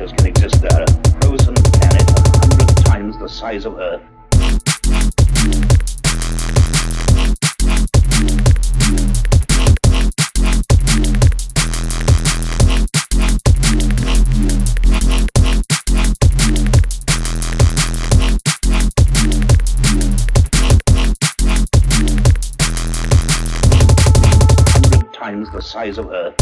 creatures can exist there. A frozen planet a hundred times the size of Earth. Times the size of Earth.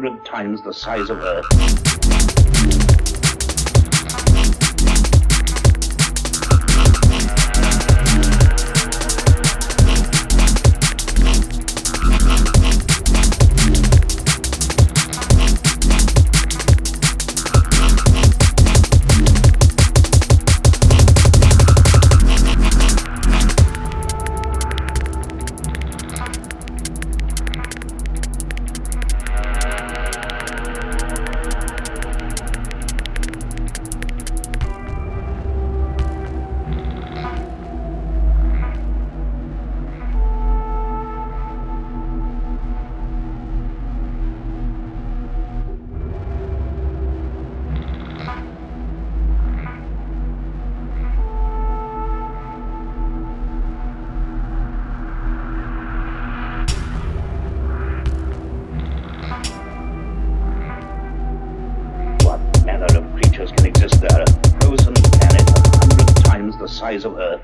Hundred times the size of Earth. The size of Earth.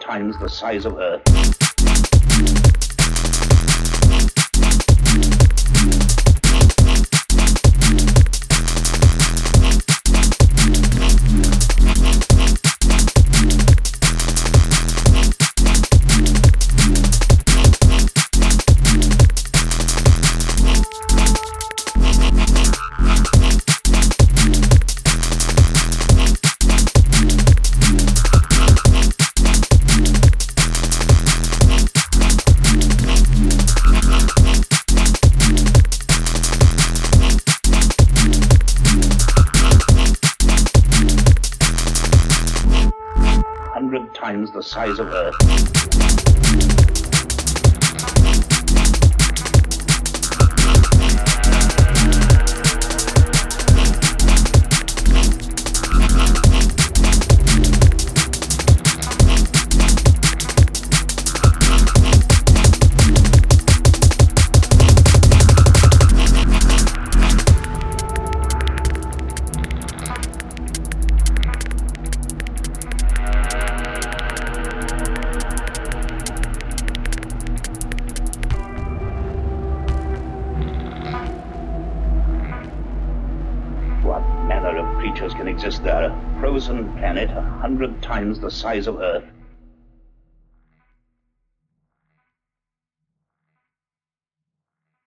Times the size of Earth. Times the size of Earth. Creatures can exist there? A frozen planet a hundred times the size of Earth.